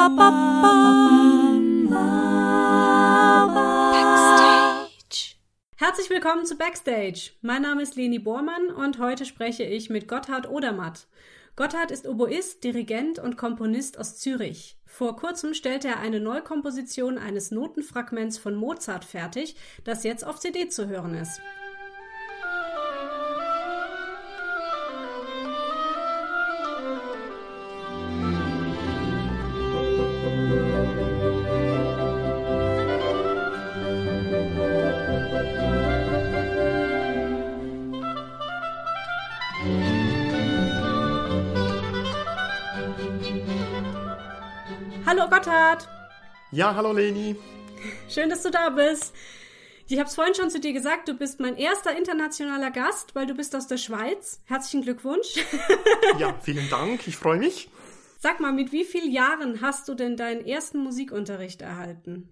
Backstage. Herzlich willkommen zu Backstage. Mein Name ist Leni Bormann und heute spreche ich mit Gotthard Odermatt. Gotthard ist Oboist, Dirigent und Komponist aus Zürich. Vor kurzem stellte er eine Neukomposition eines Notenfragments von Mozart fertig, das jetzt auf CD zu hören ist. Ja, hallo Leni. Schön, dass du da bist. Ich habe es vorhin schon zu dir gesagt, du bist mein erster internationaler Gast, weil du bist aus der Schweiz. Herzlichen Glückwunsch. Ja, vielen Dank, ich freue mich. Sag mal, mit wie vielen Jahren hast du denn deinen ersten Musikunterricht erhalten?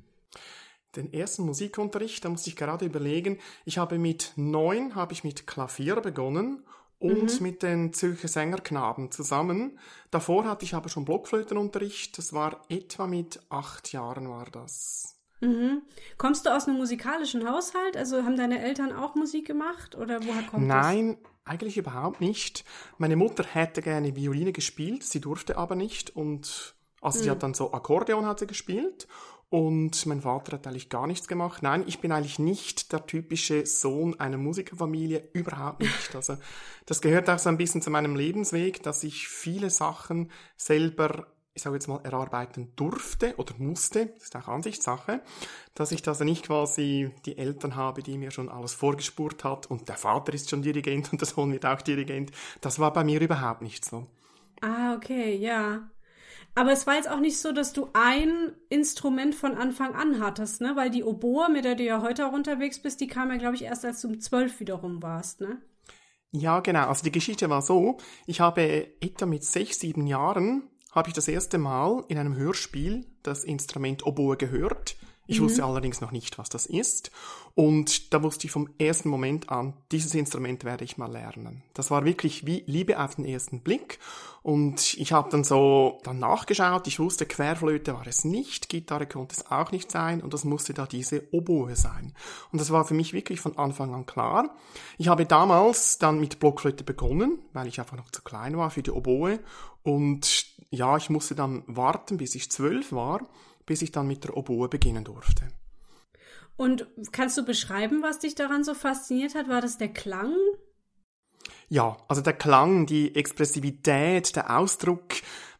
Den ersten Musikunterricht, da musste ich gerade überlegen. Ich habe mit neun habe ich mit Klavier begonnen und mhm. mit den Zürcher Sängerknaben zusammen. Davor hatte ich aber schon Blockflötenunterricht. Das war etwa mit acht Jahren war das. Mhm. Kommst du aus einem musikalischen Haushalt? Also haben deine Eltern auch Musik gemacht oder woher kommt Nein, das? eigentlich überhaupt nicht. Meine Mutter hätte gerne Violine gespielt, sie durfte aber nicht und also mhm. sie hat dann so Akkordeon hat sie gespielt und mein Vater hat eigentlich gar nichts gemacht. Nein, ich bin eigentlich nicht der typische Sohn einer Musikerfamilie, überhaupt nicht. Also das gehört auch so ein bisschen zu meinem Lebensweg, dass ich viele Sachen selber ich sage jetzt mal, erarbeiten durfte oder musste, das ist auch Ansichtssache, dass ich also nicht quasi die Eltern habe, die mir schon alles vorgespurt hat und der Vater ist schon Dirigent und der Sohn wird auch Dirigent. Das war bei mir überhaupt nicht so. Ah, okay, ja. Aber es war jetzt auch nicht so, dass du ein Instrument von Anfang an hattest, ne? Weil die Oboe, mit der du ja heute auch unterwegs bist, die kam ja, glaube ich, erst als du um zwölf wiederum warst, ne? Ja, genau. Also die Geschichte war so, ich habe etwa mit sechs, sieben Jahren, habe ich das erste Mal in einem Hörspiel das Instrument Oboe gehört. Ich mhm. wusste allerdings noch nicht, was das ist. Und da wusste ich vom ersten Moment an, dieses Instrument werde ich mal lernen. Das war wirklich wie Liebe auf den ersten Blick. Und ich habe dann so dann nachgeschaut. Ich wusste, Querflöte war es nicht, Gitarre konnte es auch nicht sein und das musste da diese Oboe sein. Und das war für mich wirklich von Anfang an klar. Ich habe damals dann mit Blockflöte begonnen, weil ich einfach noch zu klein war für die Oboe. Und ja, ich musste dann warten, bis ich zwölf war bis ich dann mit der Oboe beginnen durfte. Und kannst du beschreiben, was dich daran so fasziniert hat? War das der Klang? Ja, also der Klang, die Expressivität, der Ausdruck,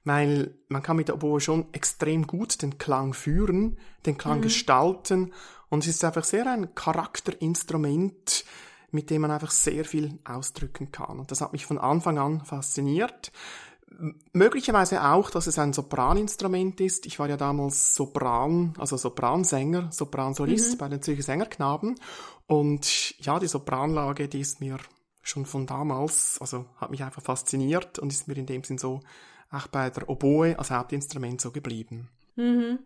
weil man kann mit der Oboe schon extrem gut den Klang führen, den Klang mhm. gestalten und es ist einfach sehr ein Charakterinstrument, mit dem man einfach sehr viel ausdrücken kann. Und das hat mich von Anfang an fasziniert. Möglicherweise auch, dass es ein Sopraninstrument ist. Ich war ja damals Sopran, also Sopransänger, Sopransolist mhm. bei den Zürcher Sängerknaben. Und ja, die Sopranlage, die ist mir schon von damals, also hat mich einfach fasziniert und ist mir in dem Sinn so auch bei der Oboe als Hauptinstrument so geblieben. Mhm.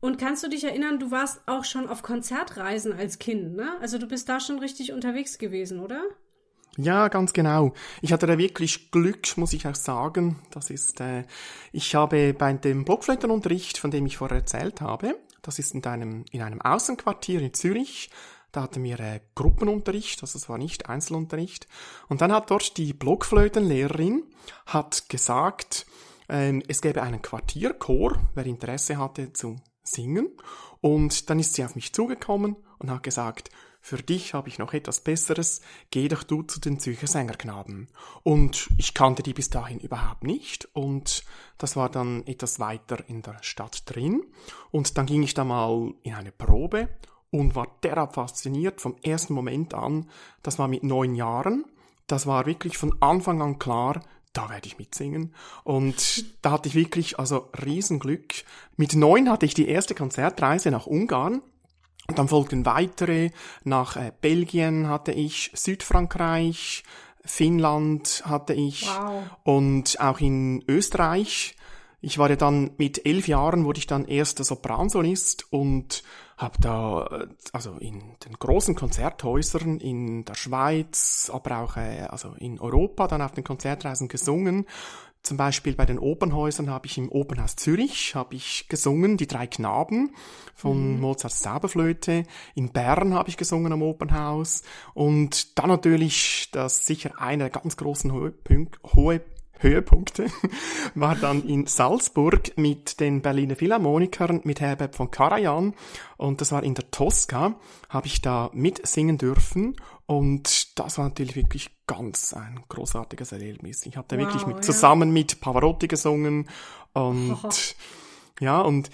Und kannst du dich erinnern, du warst auch schon auf Konzertreisen als Kind, ne? Also du bist da schon richtig unterwegs gewesen, oder? Ja, ganz genau. Ich hatte da wirklich Glück, muss ich auch sagen. Das ist, äh, ich habe bei dem Blockflötenunterricht, von dem ich vorher erzählt habe, das ist in einem, in einem Außenquartier in Zürich. Da hatten wir äh, Gruppenunterricht, also es war nicht Einzelunterricht. Und dann hat dort die Blockflötenlehrerin hat gesagt, ähm, es gäbe einen Quartierchor, wer Interesse hatte zu singen. Und dann ist sie auf mich zugekommen und hat gesagt, für dich habe ich noch etwas Besseres, geh doch du zu den Zürcher Sängerknaben. Und ich kannte die bis dahin überhaupt nicht und das war dann etwas weiter in der Stadt drin. Und dann ging ich da mal in eine Probe und war derart fasziniert vom ersten Moment an. Das war mit neun Jahren. Das war wirklich von Anfang an klar, da werde ich mitsingen. Und da hatte ich wirklich also Riesenglück. Mit neun hatte ich die erste Konzertreise nach Ungarn dann folgten weitere. Nach äh, Belgien hatte ich, Südfrankreich, Finnland hatte ich wow. und auch in Österreich. Ich war ja dann mit elf Jahren wurde ich dann erster Sopransolist und habe da äh, also in den großen Konzerthäusern in der Schweiz, aber auch äh, also in Europa dann auf den Konzertreisen gesungen zum Beispiel bei den Opernhäusern habe ich im Opernhaus Zürich habe ich gesungen, die drei Knaben von mhm. Mozarts Zauberflöte. In Bern habe ich gesungen am Opernhaus. Und dann natürlich, das sicher einer der ganz großen Höhepunkte, hohe Höhepunkte war dann in Salzburg mit den Berliner Philharmonikern, mit Herbert von Karajan und das war in der Tosca, habe ich da mitsingen dürfen und das war natürlich wirklich ganz ein großartiges Erlebnis. Ich habe da wow, wirklich mit, ja. zusammen mit Pavarotti gesungen und ja, und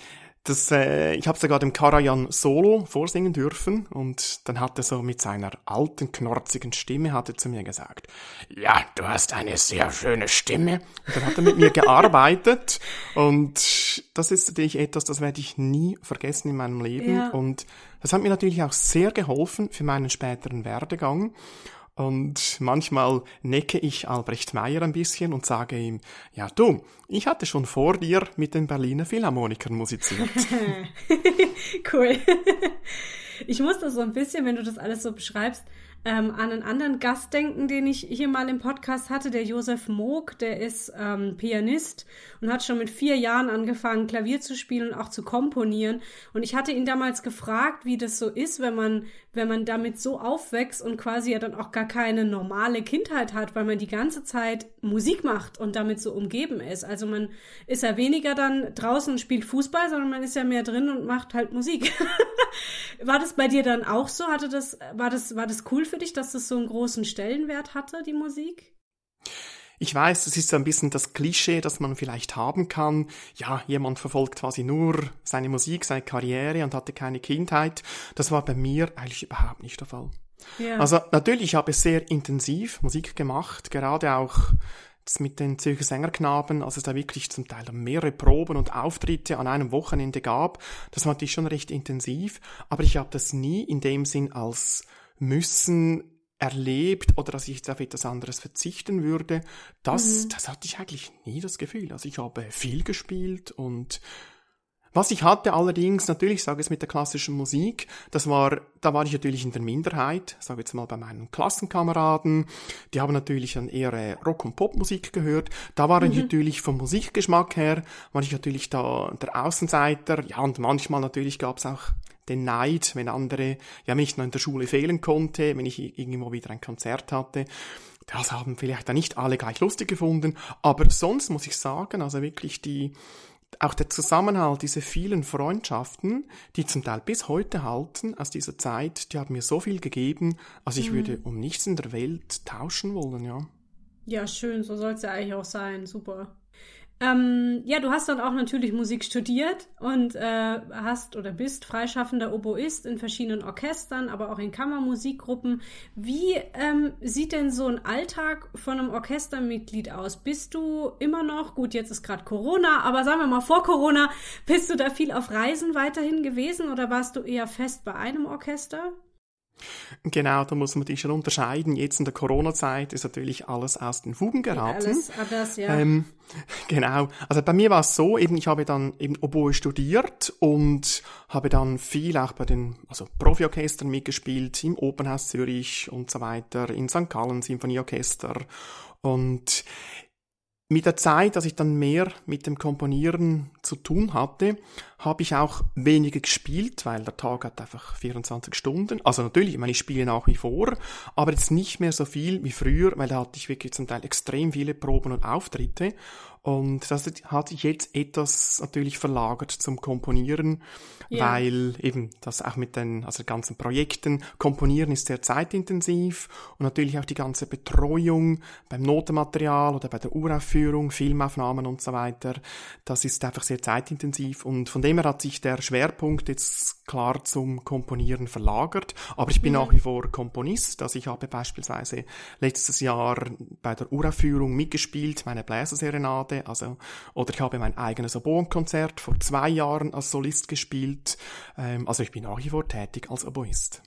das, äh, ich habe sogar dem Karajan Solo vorsingen dürfen und dann hat er so mit seiner alten, knorzigen Stimme hat er zu mir gesagt, ja, du hast eine sehr schöne Stimme. Und dann hat er mit mir gearbeitet und das ist natürlich etwas, das werde ich nie vergessen in meinem Leben ja. und das hat mir natürlich auch sehr geholfen für meinen späteren Werdegang. Und manchmal necke ich Albrecht Meyer ein bisschen und sage ihm, ja du, ich hatte schon vor dir mit den Berliner Philharmonikern musiziert. cool. Ich muss das so ein bisschen, wenn du das alles so beschreibst, ähm, an einen anderen Gast denken, den ich hier mal im Podcast hatte, der Josef Moog, der ist ähm, Pianist und hat schon mit vier Jahren angefangen, Klavier zu spielen und auch zu komponieren. Und ich hatte ihn damals gefragt, wie das so ist, wenn man, wenn man damit so aufwächst und quasi ja dann auch gar keine normale Kindheit hat, weil man die ganze Zeit Musik macht und damit so umgeben ist. Also man ist ja weniger dann draußen und spielt Fußball, sondern man ist ja mehr drin und macht halt Musik. War das bei dir dann auch so? Hatte das, war das, war das cool für dich, dass das so einen großen Stellenwert hatte, die Musik? Ich weiß, das ist so ein bisschen das Klischee, das man vielleicht haben kann. Ja, jemand verfolgt quasi nur seine Musik, seine Karriere und hatte keine Kindheit. Das war bei mir eigentlich überhaupt nicht der Fall. Ja. Also natürlich, ich habe sehr intensiv Musik gemacht, gerade auch mit den Zürcher Sängerknaben, als es da wirklich zum Teil mehrere Proben und Auftritte an einem Wochenende gab. Das war natürlich schon recht intensiv, aber ich habe das nie in dem Sinn als müssen erlebt oder dass ich jetzt auf etwas anderes verzichten würde. Das, mhm. das hatte ich eigentlich nie das Gefühl. Also ich habe viel gespielt und was ich hatte allerdings, natürlich sage ich es mit der klassischen Musik, das war, da war ich natürlich in der Minderheit, sage jetzt mal bei meinen Klassenkameraden, die haben natürlich dann eher äh, Rock- und Popmusik gehört. Da war mhm. ich natürlich vom Musikgeschmack her, war ich natürlich da der Außenseiter, ja und manchmal natürlich gab es auch den Neid, wenn andere ja nicht nur in der Schule fehlen konnte, wenn ich irgendwo wieder ein Konzert hatte. Das haben vielleicht dann nicht alle gleich lustig gefunden, aber sonst muss ich sagen, also wirklich die auch der Zusammenhalt, diese vielen Freundschaften, die zum Teil bis heute halten aus dieser Zeit, die haben mir so viel gegeben, also ich mhm. würde um nichts in der Welt tauschen wollen, ja. Ja, schön, so soll es ja eigentlich auch sein, super. Ähm, ja, du hast dann auch natürlich Musik studiert und äh, hast oder bist freischaffender Oboist in verschiedenen Orchestern, aber auch in Kammermusikgruppen. Wie ähm, sieht denn so ein Alltag von einem Orchestermitglied aus? Bist du immer noch, gut, jetzt ist gerade Corona, aber sagen wir mal vor Corona, bist du da viel auf Reisen weiterhin gewesen oder warst du eher fest bei einem Orchester? Genau, da muss man die schon unterscheiden. Jetzt in der Corona-Zeit ist natürlich alles aus den Fugen geraten. Alles anders, ja. Ähm, genau. Also bei mir war es so, eben ich habe dann eben Oboe studiert und habe dann viel auch bei den also Profiorchestern mitgespielt, im Opernhaus Zürich und so weiter, in St. Gallen Symphonieorchester und mit der Zeit, als ich dann mehr mit dem Komponieren zu tun hatte, habe ich auch weniger gespielt, weil der Tag hat einfach 24 Stunden. Also natürlich, ich meine, ich spiele nach wie vor, aber jetzt nicht mehr so viel wie früher, weil da hatte ich wirklich zum Teil extrem viele Proben und Auftritte. Und das hat sich jetzt etwas natürlich verlagert zum Komponieren, ja. weil eben das auch mit den also ganzen Projekten, Komponieren ist sehr zeitintensiv und natürlich auch die ganze Betreuung beim Notenmaterial oder bei der Uraufführung, Filmaufnahmen und so weiter, das ist einfach sehr zeitintensiv und von dem her hat sich der Schwerpunkt jetzt klar zum Komponieren verlagert, aber ich bin ja. nach wie vor Komponist, also ich habe beispielsweise letztes Jahr bei der Uraufführung mitgespielt, meine Bläserserenade. Also, oder ich habe mein eigenes Oboenkonzert vor zwei Jahren als Solist gespielt. Ähm, also ich bin nach wie vor tätig als Oboist.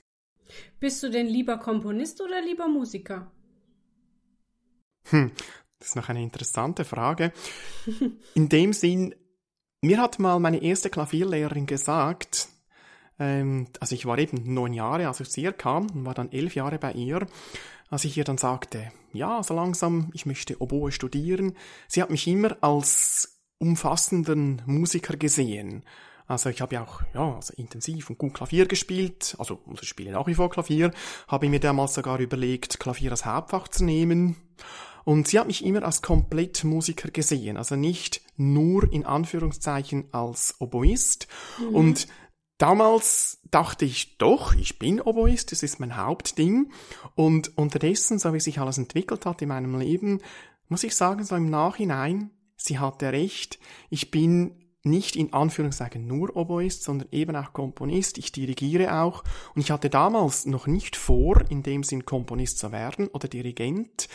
Bist du denn lieber Komponist oder lieber Musiker? Hm, das ist noch eine interessante Frage. In dem Sinn, mir hat mal meine erste Klavierlehrerin gesagt, ähm, also ich war eben neun Jahre, als ich zu ihr kam und war dann elf Jahre bei ihr. als ich ihr dann sagte, ja, so langsam, ich möchte Oboe studieren, sie hat mich immer als umfassenden Musiker gesehen. Also ich habe ja auch ja, also intensiv und gut Klavier gespielt, also ich spiele nach wie vor Klavier, habe mir damals sogar überlegt, Klavier als Hauptfach zu nehmen. Und sie hat mich immer als Komplettmusiker gesehen, also nicht nur in Anführungszeichen als Oboist. Mhm. Und damals dachte ich, doch, ich bin Oboist, das ist mein Hauptding. Und unterdessen, so wie sich alles entwickelt hat in meinem Leben, muss ich sagen, so im Nachhinein, sie hatte recht, ich bin nicht in Anführungszeichen nur Oboist, sondern eben auch Komponist. Ich dirigiere auch und ich hatte damals noch nicht vor, in dem Sinn Komponist zu werden oder Dirigent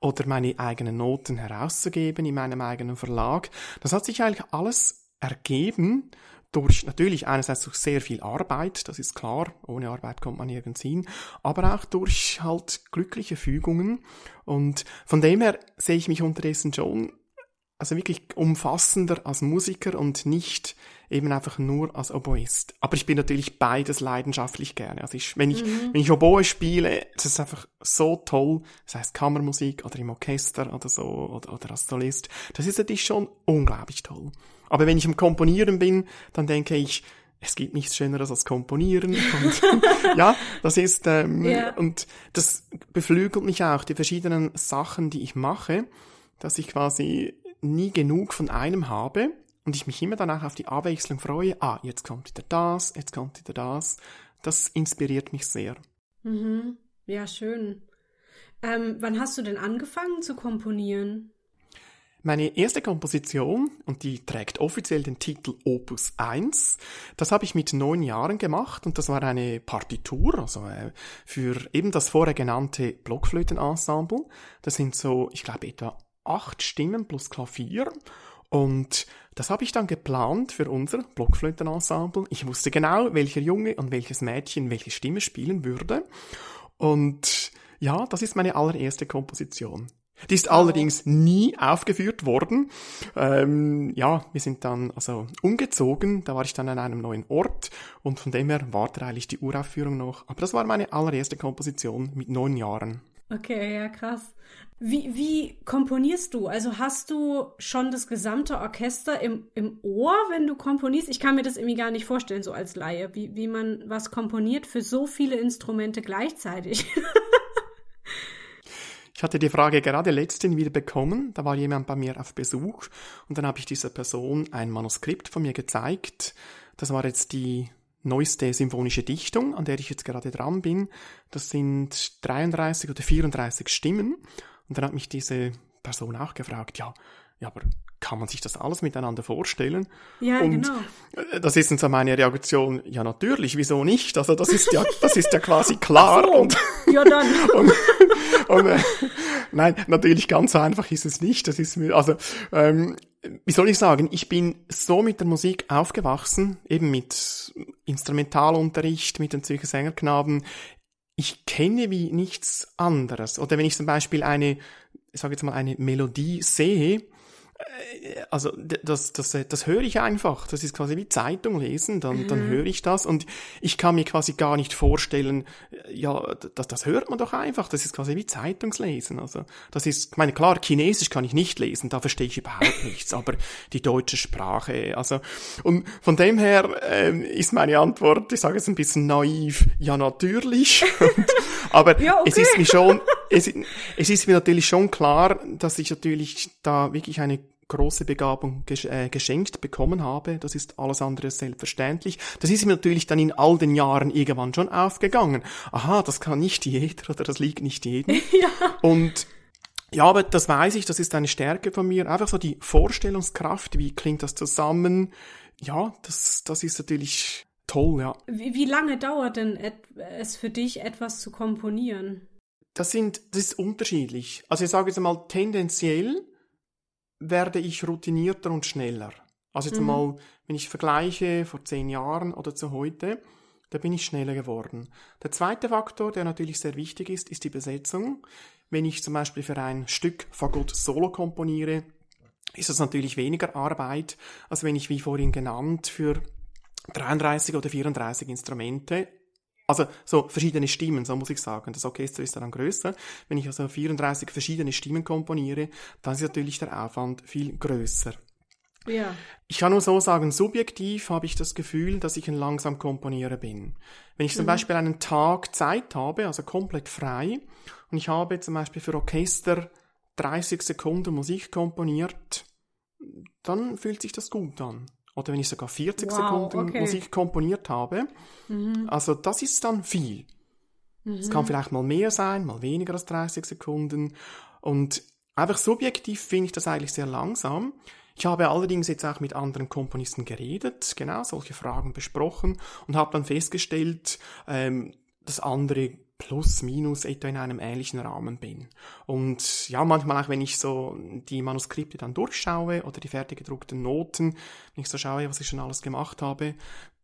oder meine eigenen Noten herauszugeben in meinem eigenen Verlag. Das hat sich eigentlich alles ergeben durch natürlich einerseits durch sehr viel Arbeit, das ist klar, ohne Arbeit kommt man nirgends hin, aber auch durch halt glückliche Fügungen und von dem her sehe ich mich unterdessen schon also wirklich umfassender als Musiker und nicht eben einfach nur als Oboist. Aber ich bin natürlich beides leidenschaftlich gerne. Also ich, wenn ich, mhm. wenn ich Oboe spiele, das ist einfach so toll. Das heißt Kammermusik oder im Orchester oder so oder, oder als Solist. Das ist natürlich schon unglaublich toll. Aber wenn ich am Komponieren bin, dann denke ich, es gibt nichts Schöneres als Komponieren. Und, ja, das ist, ähm, yeah. und das beflügelt mich auch, die verschiedenen Sachen, die ich mache, dass ich quasi nie genug von einem habe und ich mich immer danach auf die Abwechslung freue, ah, jetzt kommt wieder das, jetzt kommt wieder das. Das inspiriert mich sehr. Mhm. Ja, schön. Ähm, wann hast du denn angefangen zu komponieren? Meine erste Komposition, und die trägt offiziell den Titel Opus 1, das habe ich mit neun Jahren gemacht und das war eine Partitur, also äh, für eben das vorher genannte Blockflötenensemble. Das sind so, ich glaube, etwa acht Stimmen plus Klavier. Und das habe ich dann geplant für unser Blockflötenensemble. Ich wusste genau, welcher Junge und welches Mädchen welche Stimme spielen würde. Und ja, das ist meine allererste Komposition. Die ist allerdings nie aufgeführt worden. Ähm, ja, wir sind dann also umgezogen. Da war ich dann an einem neuen Ort und von dem her war eigentlich die Uraufführung noch. Aber das war meine allererste Komposition mit neun Jahren. Okay, ja, krass. Wie, wie komponierst du? Also hast du schon das gesamte Orchester im, im Ohr, wenn du komponierst? Ich kann mir das irgendwie gar nicht vorstellen, so als Laie, wie, wie man was komponiert für so viele Instrumente gleichzeitig. ich hatte die Frage gerade letztens wieder bekommen. Da war jemand bei mir auf Besuch und dann habe ich dieser Person ein Manuskript von mir gezeigt. Das war jetzt die neueste symphonische Dichtung, an der ich jetzt gerade dran bin. Das sind 33 oder 34 Stimmen. Und dann hat mich diese Person auch gefragt, ja, ja, aber kann man sich das alles miteinander vorstellen? Ja, und genau. Äh, das ist dann so meine Reaktion, ja natürlich, wieso nicht? Also das ist ja, das ist ja quasi klar. So. Und, ja dann. und, und, äh, nein, natürlich ganz so einfach ist es nicht. Das ist mir, also ähm, wie soll ich sagen, ich bin so mit der Musik aufgewachsen, eben mit Instrumentalunterricht, mit den Zürcher Sängerknaben. Ich kenne wie nichts anderes. Oder wenn ich zum Beispiel eine, ich sage jetzt mal, eine Melodie sehe, also das, das, das höre ich einfach. Das ist quasi wie Zeitung lesen, dann, mhm. dann höre ich das und ich kann mir quasi gar nicht vorstellen, äh, ja, das, das hört man doch einfach. Das ist quasi wie Zeitungslesen. Also das ist, ich meine, klar, Chinesisch kann ich nicht lesen, da verstehe ich überhaupt nichts, aber die deutsche Sprache, also und von dem her ähm, ist meine Antwort, ich sage es ein bisschen naiv, ja natürlich. und, aber ja, okay. es ist mir schon, es, es ist mir natürlich schon klar, dass ich natürlich da wirklich eine große Begabung äh, geschenkt bekommen habe. Das ist alles andere selbstverständlich. Das ist mir natürlich dann in all den Jahren irgendwann schon aufgegangen. Aha, das kann nicht jeder oder das liegt nicht jedem. ja. Und ja, aber das weiß ich, das ist eine Stärke von mir. Einfach so die Vorstellungskraft, wie klingt das zusammen? Ja, das, das ist natürlich toll, ja. Wie, wie lange dauert denn es für dich, etwas zu komponieren? Das sind, das ist unterschiedlich. Also ich sage jetzt mal tendenziell werde ich routinierter und schneller. Also jetzt mhm. mal, wenn ich vergleiche vor zehn Jahren oder zu heute, da bin ich schneller geworden. Der zweite Faktor, der natürlich sehr wichtig ist, ist die Besetzung. Wenn ich zum Beispiel für ein Stück Fagott solo komponiere, ist das natürlich weniger Arbeit, als wenn ich, wie vorhin genannt, für 33 oder 34 Instrumente Also so verschiedene Stimmen, so muss ich sagen. Das Orchester ist dann größer. Wenn ich also 34 verschiedene Stimmen komponiere, dann ist natürlich der Aufwand viel größer. Ja. Ich kann nur so sagen, subjektiv habe ich das Gefühl, dass ich ein langsam Komponierer bin. Wenn ich zum mhm. Beispiel einen Tag Zeit habe, also komplett frei, und ich habe zum Beispiel für Orchester 30 Sekunden Musik komponiert, dann fühlt sich das gut an. Oder wenn ich sogar 40 wow, Sekunden okay. Musik komponiert habe. Mhm. Also das ist dann viel. Es mhm. kann vielleicht mal mehr sein, mal weniger als 30 Sekunden. Und einfach subjektiv finde ich das eigentlich sehr langsam. Ich habe allerdings jetzt auch mit anderen Komponisten geredet, genau solche Fragen besprochen und habe dann festgestellt, ähm, dass andere plus minus etwa in einem ähnlichen Rahmen bin. Und ja, manchmal auch wenn ich so die Manuskripte dann durchschaue oder die fertig gedruckten Noten, wenn ich so schaue, was ich schon alles gemacht habe,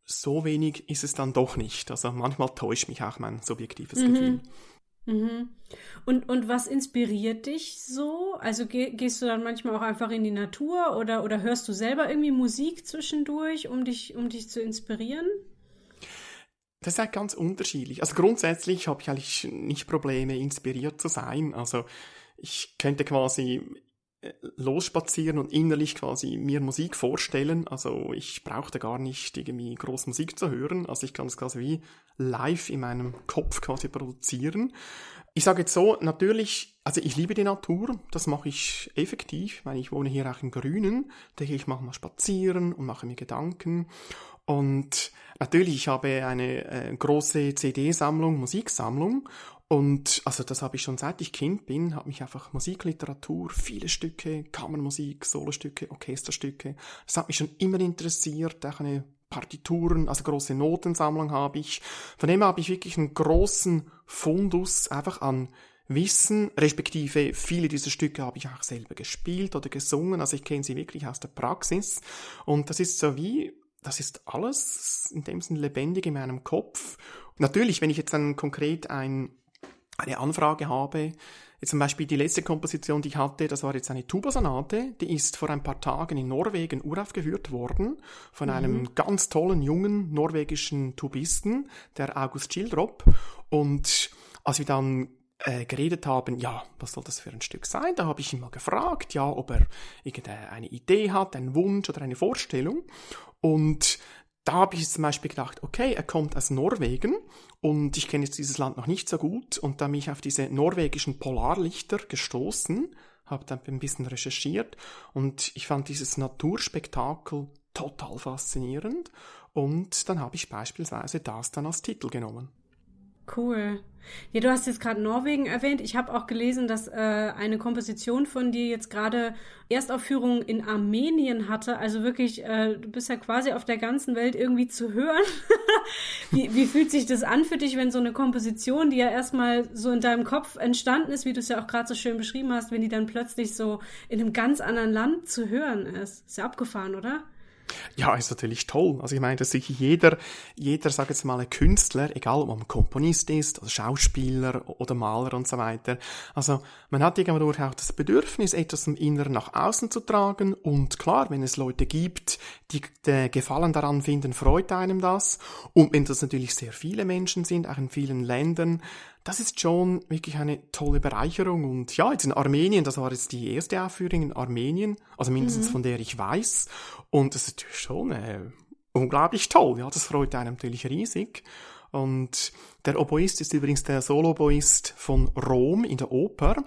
so wenig ist es dann doch nicht. Also manchmal täuscht mich auch mein subjektives mhm. Gefühl. Mhm. Und, und was inspiriert dich so? Also geh, gehst du dann manchmal auch einfach in die Natur oder, oder hörst du selber irgendwie Musik zwischendurch, um dich, um dich zu inspirieren? Das ist halt ganz unterschiedlich. Also grundsätzlich habe ich eigentlich nicht Probleme, inspiriert zu sein. Also ich könnte quasi losspazieren und innerlich quasi mir Musik vorstellen. Also ich brauchte gar nicht irgendwie groß Musik zu hören. Also ich kann es quasi wie live in meinem Kopf quasi produzieren. Ich sage jetzt so, natürlich, also ich liebe die Natur, das mache ich effektiv, weil ich wohne hier auch im Grünen, da gehe ich manchmal spazieren und mache mir Gedanken. Und natürlich, ich habe eine äh, große CD-Sammlung, Musiksammlung. Und also das habe ich schon seit ich Kind bin, habe mich einfach Musikliteratur, viele Stücke, Kammermusik, Solostücke, Orchesterstücke. Das hat mich schon immer interessiert, auch eine Partituren, also große Notensammlung habe ich. Von dem habe ich wirklich einen großen Fundus einfach an Wissen, respektive viele dieser Stücke habe ich auch selber gespielt oder gesungen, also ich kenne sie wirklich aus der Praxis. Und das ist so wie das ist alles in dem Sinne lebendig in meinem Kopf. natürlich, wenn ich jetzt dann konkret ein, eine Anfrage habe, jetzt zum Beispiel die letzte Komposition, die ich hatte, das war jetzt eine Tubasonate, die ist vor ein paar Tagen in Norwegen uraufgeführt worden von einem mhm. ganz tollen jungen norwegischen Tubisten, der August Schildrop. Und als wir dann äh, geredet haben, ja, was soll das für ein Stück sein? Da habe ich ihn mal gefragt, ja, ob er irgendeine Idee hat, einen Wunsch oder eine Vorstellung. Und da habe ich zum Beispiel gedacht, okay, er kommt aus Norwegen und ich kenne jetzt dieses Land noch nicht so gut. Und da bin ich auf diese norwegischen Polarlichter gestoßen, habe dann ein bisschen recherchiert. Und ich fand dieses Naturspektakel total faszinierend. Und dann habe ich beispielsweise das dann als Titel genommen. Cool. Ja, du hast jetzt gerade Norwegen erwähnt. Ich habe auch gelesen, dass äh, eine Komposition von dir jetzt gerade Erstaufführung in Armenien hatte. Also wirklich, äh, du bist ja quasi auf der ganzen Welt irgendwie zu hören. wie, wie fühlt sich das an für dich, wenn so eine Komposition, die ja erstmal so in deinem Kopf entstanden ist, wie du es ja auch gerade so schön beschrieben hast, wenn die dann plötzlich so in einem ganz anderen Land zu hören ist? Ist ja abgefahren, oder? Ja, ist natürlich toll. Also ich meine, dass sich jeder, jeder, sag jetzt mal, ein Künstler, egal ob man Komponist ist, oder Schauspieler oder Maler und so weiter, also man hat irgendwo auch das Bedürfnis, etwas im Inneren nach außen zu tragen und klar, wenn es Leute gibt, die, die Gefallen daran finden, freut einem das und wenn das natürlich sehr viele Menschen sind, auch in vielen Ländern, das ist schon wirklich eine tolle Bereicherung. Und ja, jetzt in Armenien, das war jetzt die erste Aufführung in Armenien, also mindestens mhm. von der ich weiß. Und das ist schon äh, unglaublich toll. Ja, das freut einen natürlich riesig. Und der Oboist ist übrigens der Solo-Oboist von Rom in der Oper,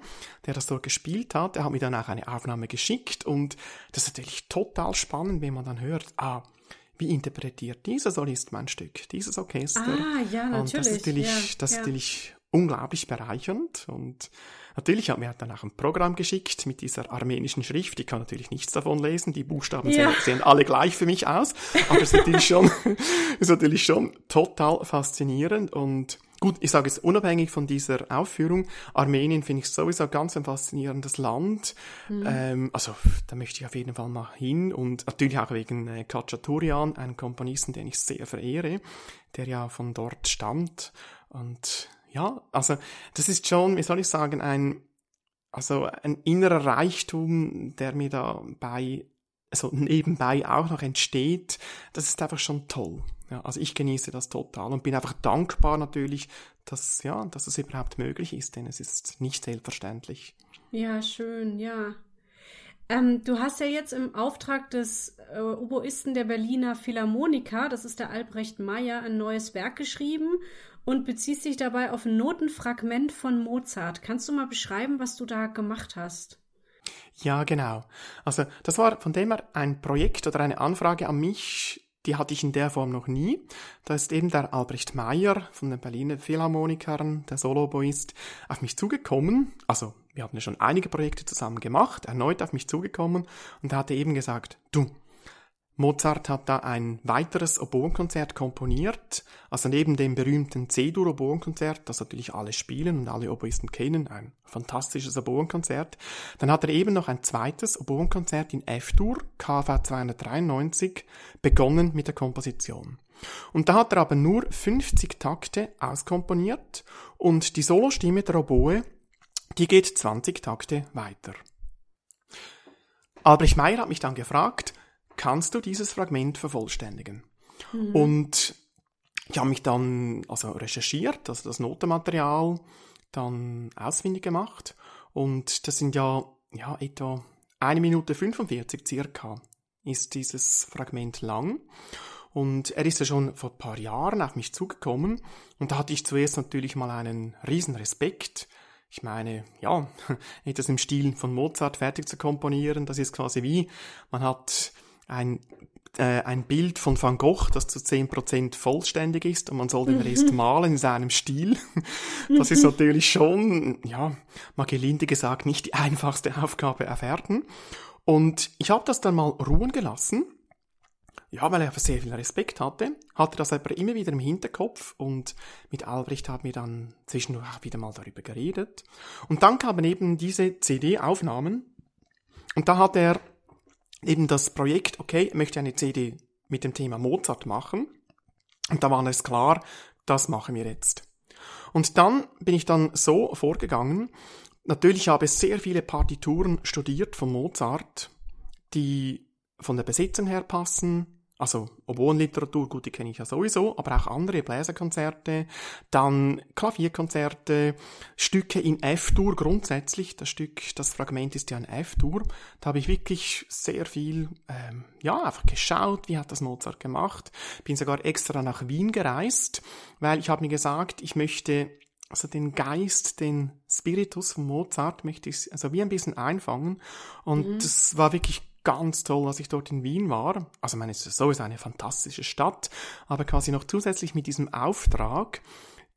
der das dort gespielt hat. Er hat mir dann auch eine Aufnahme geschickt und das ist natürlich total spannend, wenn man dann hört, ah, wie interpretiert dieser Solist mein Stück, dieses Orchester? Ah, ja, natürlich. Und das ist natürlich, ja, das ja. ist natürlich unglaublich bereichernd und natürlich hat mir dann auch ein Programm geschickt mit dieser armenischen Schrift. Ich kann natürlich nichts davon lesen. Die Buchstaben ja. sehen, sehen, alle gleich für mich aus. Aber es ist natürlich schon, ist natürlich schon total faszinierend und Gut, ich sage es unabhängig von dieser Aufführung. Armenien finde ich sowieso ganz ein faszinierendes Land. Mhm. Ähm, also da möchte ich auf jeden Fall mal hin und natürlich auch wegen äh, Kachaturian, einem Komponisten, den ich sehr verehre, der ja von dort stammt und ja, also das ist schon, wie soll ich sagen, ein, also ein innerer Reichtum, der mir dabei so nebenbei auch noch entsteht, das ist einfach schon toll. Ja, also ich genieße das total und bin einfach dankbar natürlich, dass, ja, dass es überhaupt möglich ist, denn es ist nicht selbstverständlich. Ja, schön, ja. Ähm, du hast ja jetzt im Auftrag des äh, Oboisten der Berliner Philharmoniker, das ist der Albrecht Meyer, ein neues Werk geschrieben und beziehst dich dabei auf ein Notenfragment von Mozart. Kannst du mal beschreiben, was du da gemacht hast? Ja, genau. Also das war von dem her ein Projekt oder eine Anfrage an mich, die hatte ich in der Form noch nie. Da ist eben der Albrecht Meyer von den Berliner Philharmonikern, der Soloboist, auf mich zugekommen. Also wir hatten ja schon einige Projekte zusammen gemacht, erneut auf mich zugekommen und er hatte eben gesagt, du, Mozart hat da ein weiteres Oboenkonzert komponiert, also neben dem berühmten C-Dur-Oboenkonzert, das natürlich alle spielen und alle Oboisten kennen, ein fantastisches Oboenkonzert. Dann hat er eben noch ein zweites Oboenkonzert in F-Dur, KV 293, begonnen mit der Komposition. Und da hat er aber nur 50 Takte auskomponiert und die Solostimme der Oboe, die geht 20 Takte weiter. Albrecht Meyer hat mich dann gefragt, kannst du dieses Fragment vervollständigen? Mhm. Und ich habe mich dann also recherchiert, also das Notenmaterial dann ausfindig gemacht und das sind ja, ja etwa eine Minute 45 circa ist dieses Fragment lang. Und er ist ja schon vor ein paar Jahren auf mich zugekommen und da hatte ich zuerst natürlich mal einen riesen Respekt. Ich meine, ja, etwas im Stil von Mozart fertig zu komponieren, das ist quasi wie, man hat ein äh, ein Bild von Van Gogh, das zu 10% vollständig ist und man soll den Rest malen in seinem Stil. Das ist natürlich schon, ja, mal gelinde gesagt, nicht die einfachste Aufgabe auf Erden. Und ich habe das dann mal ruhen gelassen. Ja, weil er sehr viel Respekt hatte, hatte das aber immer wieder im Hinterkopf und mit Albrecht haben wir dann zwischendurch auch wieder mal darüber geredet. Und dann kamen eben diese CD-Aufnahmen und da hat er eben das Projekt, okay, möchte eine CD mit dem Thema Mozart machen. Und da war es klar, das machen wir jetzt. Und dann bin ich dann so vorgegangen. Natürlich habe ich sehr viele Partituren studiert von Mozart, die von der Besitzung her passen, also Oboenliteratur, gut, die kenne ich ja sowieso, aber auch andere Bläserkonzerte, dann Klavierkonzerte, Stücke in F-Dur grundsätzlich. Das Stück, das Fragment ist ja ein F-Dur. Da habe ich wirklich sehr viel, ähm, ja, einfach geschaut, wie hat das Mozart gemacht. Bin sogar extra nach Wien gereist, weil ich habe mir gesagt, ich möchte also den Geist, den Spiritus von Mozart möchte ich also wie ein bisschen einfangen. Und mhm. das war wirklich ganz toll, als ich dort in Wien war. Also, meine, es ist eine fantastische Stadt, aber quasi noch zusätzlich mit diesem Auftrag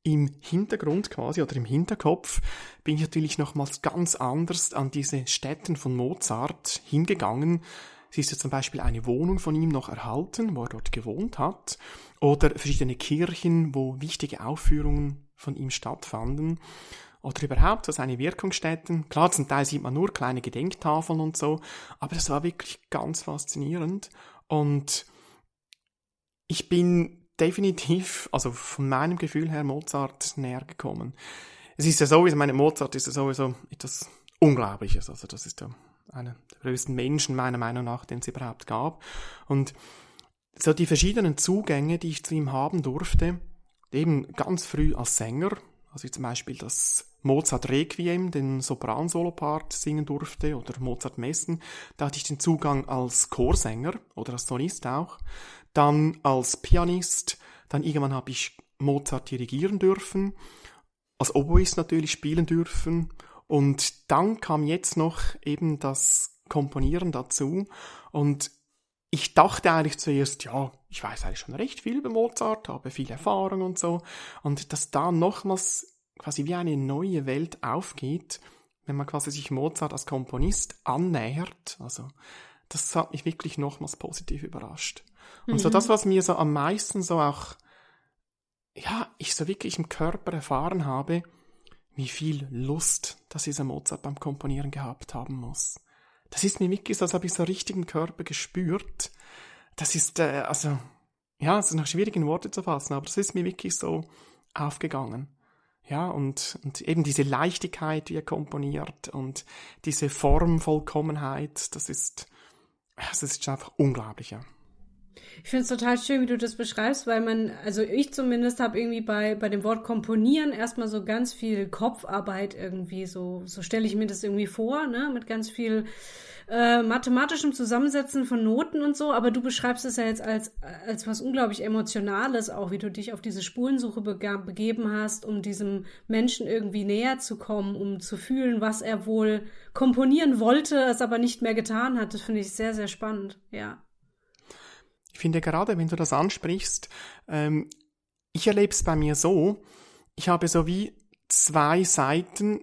im Hintergrund quasi oder im Hinterkopf bin ich natürlich nochmals ganz anders an diese Städten von Mozart hingegangen. Sie ist ja zum Beispiel eine Wohnung von ihm noch erhalten, wo er dort gewohnt hat, oder verschiedene Kirchen, wo wichtige Aufführungen von ihm stattfanden oder überhaupt so seine Wirkungsstätten. Klar, zum Teil sieht man nur kleine Gedenktafeln und so, aber das war wirklich ganz faszinierend und ich bin definitiv, also von meinem Gefühl her Mozart näher gekommen. Es ist ja sowieso, meine Mozart ist ja sowieso etwas Unglaubliches, also das ist ja einer der größten Menschen meiner Meinung nach, den es überhaupt gab und so die verschiedenen Zugänge, die ich zu ihm haben durfte, eben ganz früh als Sänger, also ich zum Beispiel das Mozart Requiem, den Sopran-Solopart singen durfte, oder Mozart Messen, da hatte ich den Zugang als Chorsänger oder als Solist auch. Dann als Pianist, dann irgendwann habe ich Mozart dirigieren dürfen, als Oboist natürlich spielen dürfen und dann kam jetzt noch eben das Komponieren dazu und ich dachte eigentlich zuerst, ja, ich weiß eigentlich schon recht viel über Mozart, habe viel Erfahrung und so. Und dass da nochmals quasi wie eine neue Welt aufgeht, wenn man quasi sich Mozart als Komponist annähert. Also, das hat mich wirklich nochmals positiv überrascht. Und mhm. so das, was mir so am meisten so auch, ja, ich so wirklich im Körper erfahren habe, wie viel Lust, dass dieser Mozart beim Komponieren gehabt haben muss das ist mir wirklich so, als habe ich so richtig im Körper gespürt. Das ist, äh, also, ja, es ist noch schwierig in Worte zu fassen, aber das ist mir wirklich so aufgegangen. Ja, und, und eben diese Leichtigkeit, wie er komponiert und diese Formvollkommenheit, das ist, es ist einfach unglaublich, ja. Ich finde es total schön, wie du das beschreibst, weil man, also ich zumindest habe irgendwie bei, bei dem Wort komponieren erstmal so ganz viel Kopfarbeit irgendwie, so, so stelle ich mir das irgendwie vor, ne, mit ganz viel äh, mathematischem Zusammensetzen von Noten und so, aber du beschreibst es ja jetzt als, als was unglaublich Emotionales auch, wie du dich auf diese Spurensuche begeben hast, um diesem Menschen irgendwie näher zu kommen, um zu fühlen, was er wohl komponieren wollte, es aber nicht mehr getan hat. Das finde ich sehr, sehr spannend, ja. Ich finde gerade, wenn du das ansprichst, ähm, ich erlebe es bei mir so, ich habe so wie zwei Seiten,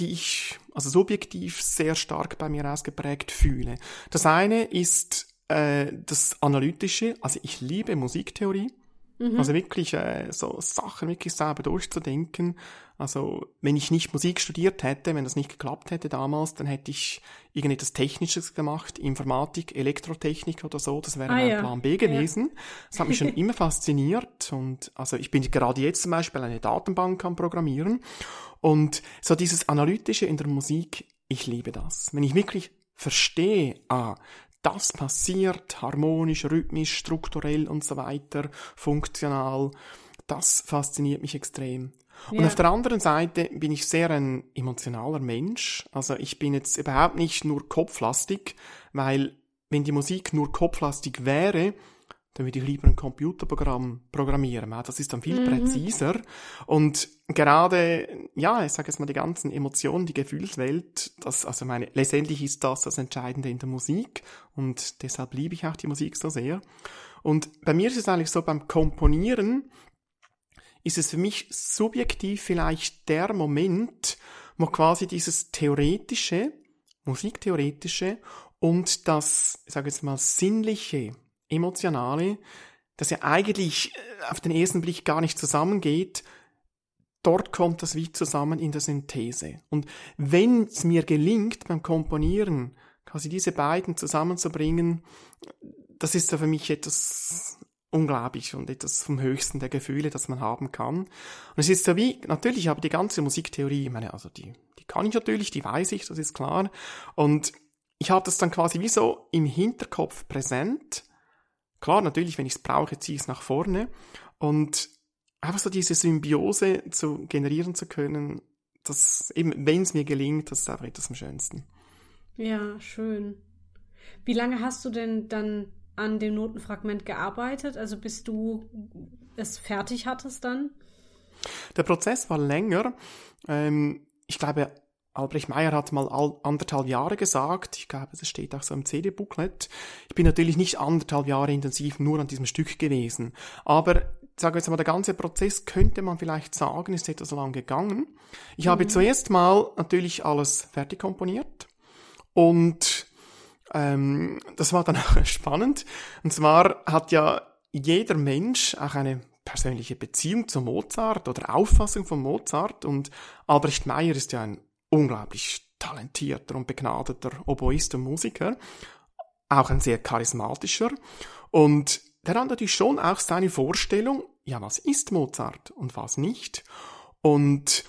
die ich also subjektiv sehr stark bei mir ausgeprägt fühle. Das eine ist äh, das Analytische, also ich liebe Musiktheorie. Mhm. Also wirklich äh, so Sachen wirklich sauber durchzudenken. Also wenn ich nicht Musik studiert hätte, wenn das nicht geklappt hätte damals, dann hätte ich irgendetwas Technisches gemacht, Informatik, Elektrotechnik oder so. Das wäre ah, mein ja. Plan B gewesen. Ja. Das hat mich schon immer fasziniert. Und also ich bin gerade jetzt zum Beispiel eine Datenbank am Programmieren. Und so dieses Analytische in der Musik, ich liebe das. Wenn ich wirklich verstehe, ah, das passiert harmonisch, rhythmisch, strukturell und so weiter, funktional. Das fasziniert mich extrem. Ja. Und auf der anderen Seite bin ich sehr ein emotionaler Mensch. Also ich bin jetzt überhaupt nicht nur kopflastig, weil wenn die Musik nur kopflastig wäre, dann würde ich lieber ein Computerprogramm programmieren. Das ist dann viel mhm. präziser. Und gerade, ja, ich sage jetzt mal, die ganzen Emotionen, die Gefühlswelt, das, also meine, letztendlich ist das das Entscheidende in der Musik. Und deshalb liebe ich auch die Musik so sehr. Und bei mir ist es eigentlich so, beim Komponieren ist es für mich subjektiv vielleicht der Moment, wo quasi dieses theoretische, musiktheoretische und das, ich sage jetzt mal, sinnliche Emotionale, das ja eigentlich äh, auf den ersten Blick gar nicht zusammengeht, dort kommt das wie zusammen in der Synthese. Und wenn es mir gelingt, beim Komponieren quasi diese beiden zusammenzubringen, das ist ja für mich etwas unglaublich und etwas vom höchsten der Gefühle, das man haben kann. Und es ist so wie, natürlich habe die ganze Musiktheorie, ich meine, also die, die kann ich natürlich, die weiß ich, das ist klar. Und ich habe das dann quasi wie so im Hinterkopf präsent Klar, natürlich, wenn ich es brauche, ziehe ich es nach vorne. Und einfach so diese Symbiose zu generieren zu können, das eben, wenn es mir gelingt, das ist einfach etwas am schönsten. Ja, schön. Wie lange hast du denn dann an dem Notenfragment gearbeitet? Also bis du es fertig hattest dann? Der Prozess war länger. Ähm, ich glaube, Albrecht Meyer hat mal anderthalb Jahre gesagt. Ich glaube, das steht auch so im CD-Booklet. Ich bin natürlich nicht anderthalb Jahre intensiv nur an diesem Stück gewesen. Aber, sagen wir jetzt mal, der ganze Prozess könnte man vielleicht sagen, ist etwas lang gegangen. Ich mhm. habe zuerst mal natürlich alles fertig komponiert. Und ähm, das war dann auch spannend. Und zwar hat ja jeder Mensch auch eine persönliche Beziehung zu Mozart oder Auffassung von Mozart. Und Albrecht Meyer ist ja ein unglaublich talentierter und begnadeter Oboist und Musiker, auch ein sehr charismatischer und der hat natürlich schon auch seine Vorstellung, ja, was ist Mozart und was nicht. Und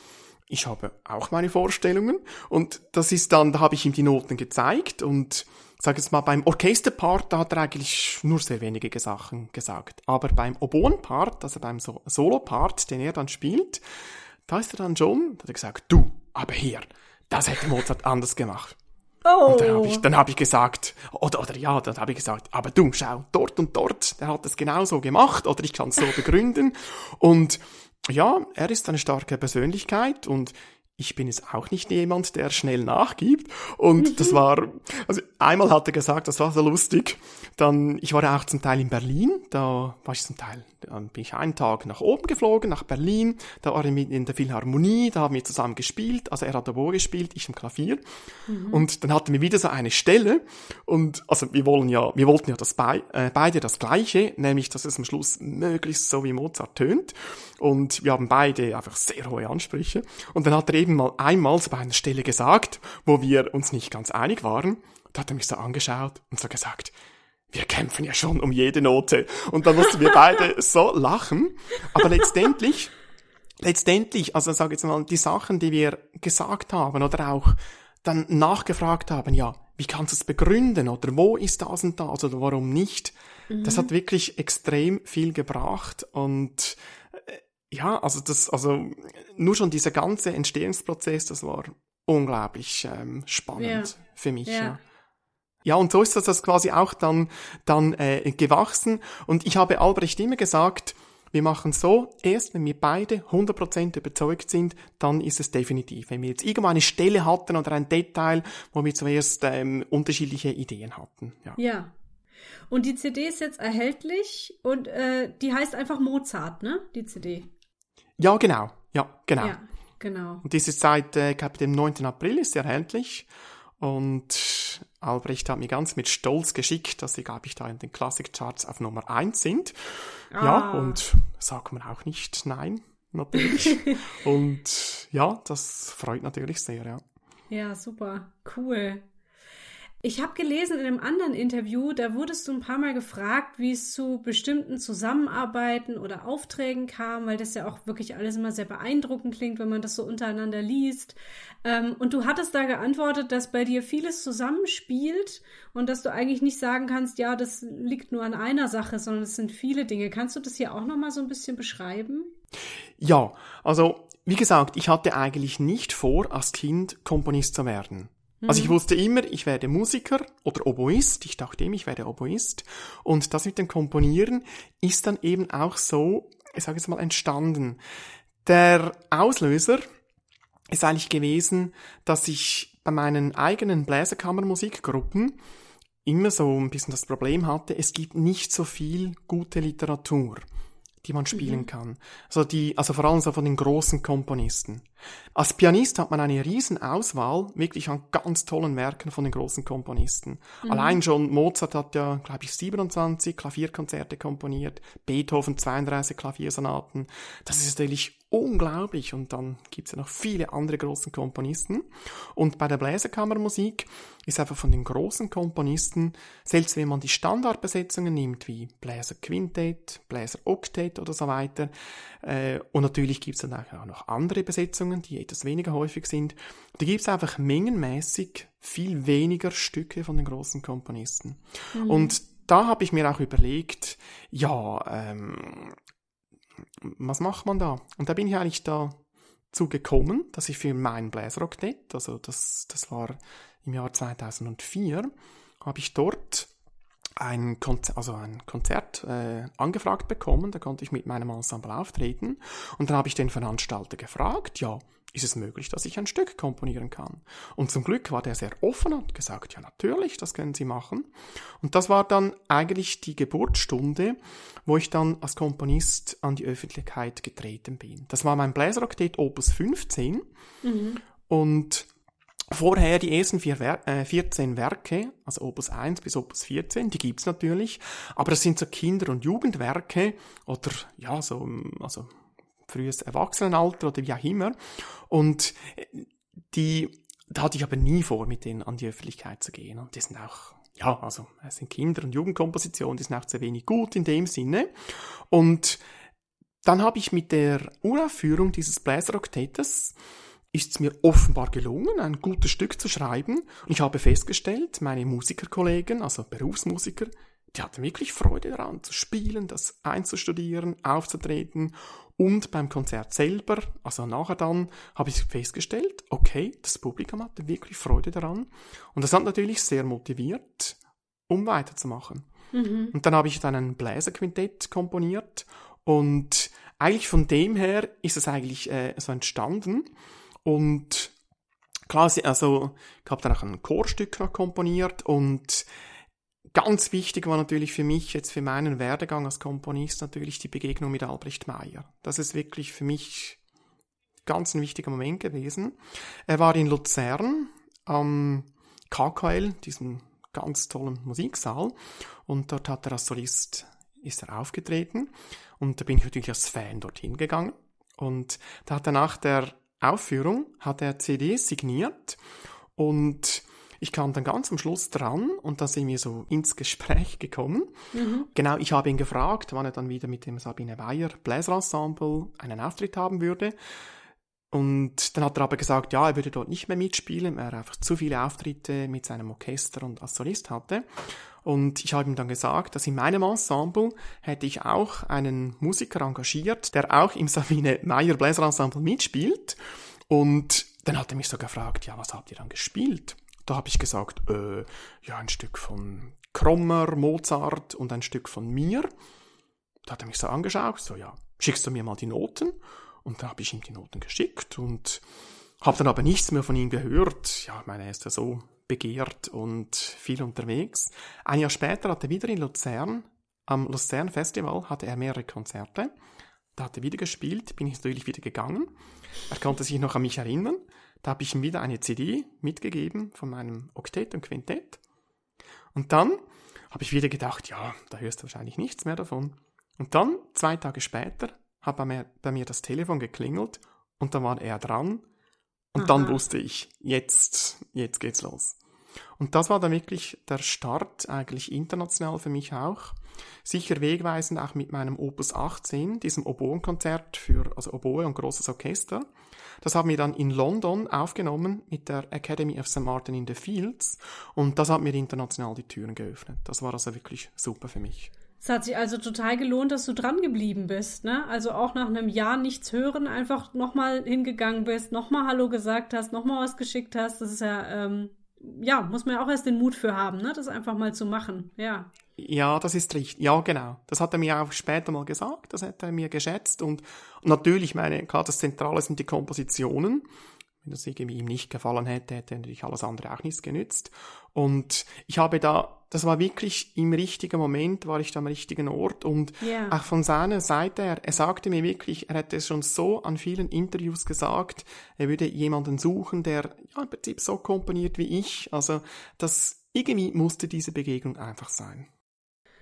ich habe auch meine Vorstellungen und das ist dann, da habe ich ihm die Noten gezeigt und sag jetzt mal, beim Orchesterpart, da hat er eigentlich nur sehr wenige Sachen gesagt. Aber beim Oboenpart, also beim Solopart, den er dann spielt, da ist er dann schon, da hat er gesagt, du, aber hier, das hätte Mozart anders gemacht. Oh. Und dann habe ich, dann hab ich gesagt, oder, oder ja, dann habe ich gesagt, aber du, schau, dort und dort, der hat das genauso gemacht, oder ich kann es so begründen. Und ja, er ist eine starke Persönlichkeit und ich bin jetzt auch nicht jemand, der schnell nachgibt. Und das war, also einmal hat er gesagt, das war so lustig. Dann, ich war ja auch zum Teil in Berlin, da war ich zum Teil, bin ich einen Tag nach oben geflogen, nach Berlin, da war er mit in der Philharmonie, da haben wir zusammen gespielt, also er hat Oboe gespielt, ich im Klavier. Mhm. Und dann hatten wir wieder so eine Stelle und, also wir wollen ja, wir wollten ja das bei, äh, beide das Gleiche, nämlich, dass es am Schluss möglichst so wie Mozart tönt. Und wir haben beide einfach sehr hohe Ansprüche. Und dann hat er eben mal einmal so bei einer Stelle gesagt, wo wir uns nicht ganz einig waren, da hat er mich so angeschaut und so gesagt, wir kämpfen ja schon um jede Note. Und dann mussten wir beide so lachen. Aber letztendlich, letztendlich, also sag jetzt mal, die Sachen, die wir gesagt haben oder auch dann nachgefragt haben, ja, wie kannst du es begründen oder wo ist das und das oder warum nicht. Mhm. Das hat wirklich extrem viel gebracht und äh, ja, also das, also nur schon dieser ganze Entstehungsprozess, das war unglaublich ähm, spannend ja. für mich. Ja. ja. Ja, und so ist das quasi auch dann, dann äh, gewachsen. Und ich habe Albrecht immer gesagt, wir machen so, erst wenn wir beide 100% überzeugt sind, dann ist es definitiv. Wenn wir jetzt irgendwo eine Stelle hatten oder ein Detail, wo wir zuerst ähm, unterschiedliche Ideen hatten. Ja. ja. Und die CD ist jetzt erhältlich und äh, die heißt einfach Mozart, ne? Die CD. Ja, genau. Ja, genau. Ja, genau. Und diese seit, äh, ich glaube, dem 9. April ist sie erhältlich. Und Albrecht hat mir ganz mit Stolz geschickt, dass sie, glaube ich, da in den Classic-Charts auf Nummer 1 sind. Ah. Ja, und sagt man auch nicht nein, natürlich. und ja, das freut natürlich sehr, ja. Ja, super. Cool. Ich habe gelesen in einem anderen Interview, da wurdest du ein paar Mal gefragt, wie es zu bestimmten Zusammenarbeiten oder Aufträgen kam, weil das ja auch wirklich alles immer sehr beeindruckend klingt, wenn man das so untereinander liest. Ähm, und du hattest da geantwortet, dass bei dir vieles zusammenspielt und dass du eigentlich nicht sagen kannst, ja, das liegt nur an einer Sache, sondern es sind viele Dinge. Kannst du das hier auch noch mal so ein bisschen beschreiben? Ja, also wie gesagt, ich hatte eigentlich nicht vor, als Kind Komponist zu werden. Also ich mhm. wusste immer, ich werde Musiker oder Oboist. Ich dachte immer, ich werde Oboist. Und das mit dem Komponieren ist dann eben auch so, ich sage jetzt mal, entstanden. Der Auslöser ist eigentlich gewesen, dass ich bei meinen eigenen Bläserkammermusikgruppen immer so ein bisschen das Problem hatte, es gibt nicht so viel gute Literatur die man spielen mhm. kann. Also die, also vor allem so von den großen Komponisten. Als Pianist hat man eine riesen Auswahl wirklich an ganz tollen Werken von den großen Komponisten. Mhm. Allein schon Mozart hat ja, glaube ich, 27 Klavierkonzerte komponiert, Beethoven 32 Klaviersonaten. Das ist natürlich unglaublich und dann gibt's ja noch viele andere großen Komponisten. Und bei der Bläserkammermusik ist einfach von den großen Komponisten, selbst wenn man die Standardbesetzungen nimmt, wie Bläser Quintett, Bläser Oktet oder so weiter, äh, und natürlich gibt's dann auch noch andere Besetzungen, die etwas weniger häufig sind, da gibt's einfach mengenmäßig viel weniger Stücke von den großen Komponisten. Mhm. Und da habe ich mir auch überlegt, ja, ähm, was macht man da? Und da bin ich eigentlich dazu gekommen, dass ich für mein Bläseroktett, also das, das war im Jahr 2004, habe ich dort ein Konzert, also ein Konzert äh, angefragt bekommen, da konnte ich mit meinem Ensemble auftreten und dann habe ich den Veranstalter gefragt, ja, ist es möglich, dass ich ein Stück komponieren kann? Und zum Glück war der sehr offen und gesagt, ja natürlich, das können Sie machen. Und das war dann eigentlich die Geburtsstunde, wo ich dann als Komponist an die Öffentlichkeit getreten bin. Das war mein Bläseroktett Opus 15 mhm. und Vorher die ersten vier Wer äh, 14 Werke, also Opus 1 bis Opus 14, die gibt's natürlich, aber das sind so Kinder- und Jugendwerke oder ja, so also frühes Erwachsenenalter oder wie auch immer. Und äh, die, da hatte ich aber nie vor, mit denen an die Öffentlichkeit zu gehen. Und die sind auch, ja, also es sind Kinder- und Jugendkompositionen, die sind auch sehr wenig gut in dem Sinne. Und dann habe ich mit der Uraufführung dieses Bläseroktettes ist es mir offenbar gelungen, ein gutes Stück zu schreiben. Und ich habe festgestellt, meine Musikerkollegen, also Berufsmusiker, die hatten wirklich Freude daran zu spielen, das einzustudieren, aufzutreten und beim Konzert selber, also nachher dann, habe ich festgestellt, okay, das Publikum hatte wirklich Freude daran. Und das hat natürlich sehr motiviert, um weiterzumachen. Mhm. Und dann habe ich dann ein Bläserquintett komponiert und eigentlich von dem her ist es eigentlich äh, so entstanden. Und klar, also ich habe dann auch ein Chorstück noch komponiert und Ganz wichtig war natürlich für mich jetzt für meinen Werdegang als Komponist natürlich die Begegnung mit Albrecht Meyer. Das ist wirklich für mich ganz ein wichtiger Moment gewesen. Er war in Luzern am KKL, diesem ganz tollen Musiksaal, und dort hat er als Solist ist er aufgetreten und da bin ich natürlich als Fan dorthin gegangen und da hat er nach der Aufführung hat er CDs signiert und ich kam dann ganz am Schluss dran und da sind wir so ins Gespräch gekommen. Mhm. Genau, ich habe ihn gefragt, wann er dann wieder mit dem Sabine Weyer Bläserensemble einen Auftritt haben würde. Und dann hat er aber gesagt, ja, er würde dort nicht mehr mitspielen, weil er einfach zu viele Auftritte mit seinem Orchester und als Solist hatte. Und ich habe ihm dann gesagt, dass in meinem Ensemble hätte ich auch einen Musiker engagiert, der auch im Sabine Meyer Bläserensemble mitspielt. Und dann hat er mich so gefragt, ja, was habt ihr dann gespielt? Da habe ich gesagt, äh, ja, ein Stück von Krommer, Mozart und ein Stück von mir. Da hat er mich so angeschaut, so, ja, schickst du mir mal die Noten? Und da habe ich ihm die Noten geschickt und habe dann aber nichts mehr von ihm gehört. Ja, ich meine, er ist ja so begehrt und viel unterwegs. Ein Jahr später hat er wieder in Luzern, am Luzern Festival, hatte er mehrere Konzerte. Da hat er wieder gespielt, bin ich natürlich wieder gegangen. Er konnte sich noch an mich erinnern. Da habe ich ihm wieder eine CD mitgegeben von meinem Oktett und Quintett. Und dann habe ich wieder gedacht, ja, da hörst du wahrscheinlich nichts mehr davon. Und dann, zwei Tage später, hat bei mir, bei mir das Telefon geklingelt und da war er dran. Und Aha. dann wusste ich, jetzt, jetzt geht's los. Und das war dann wirklich der Start, eigentlich international für mich auch. Sicher wegweisend auch mit meinem Opus 18, diesem Oboenkonzert für, also Oboe und großes Orchester. Das haben wir dann in London aufgenommen mit der Academy of St. Martin in the Fields und das hat mir international die Türen geöffnet. Das war also wirklich super für mich. Es hat sich also total gelohnt, dass du dran geblieben bist, ne? Also auch nach einem Jahr nichts hören, einfach nochmal hingegangen bist, nochmal Hallo gesagt hast, nochmal was geschickt hast. Das ist ja, ähm, ja, muss man ja auch erst den Mut für haben, ne? Das einfach mal zu machen, ja. Ja, das ist richtig. Ja, genau. Das hat er mir auch später mal gesagt. Das hat er mir geschätzt. Und, natürlich, meine, klar, das Zentrale sind die Kompositionen. Wenn das irgendwie ihm nicht gefallen hätte, hätte natürlich alles andere auch nichts genützt. Und ich habe da, das war wirklich im richtigen Moment, war ich da am richtigen Ort und yeah. auch von seiner Seite her, er sagte mir wirklich, er hätte es schon so an vielen Interviews gesagt, er würde jemanden suchen, der ja, im Prinzip so komponiert wie ich. Also, das irgendwie musste diese Begegnung einfach sein.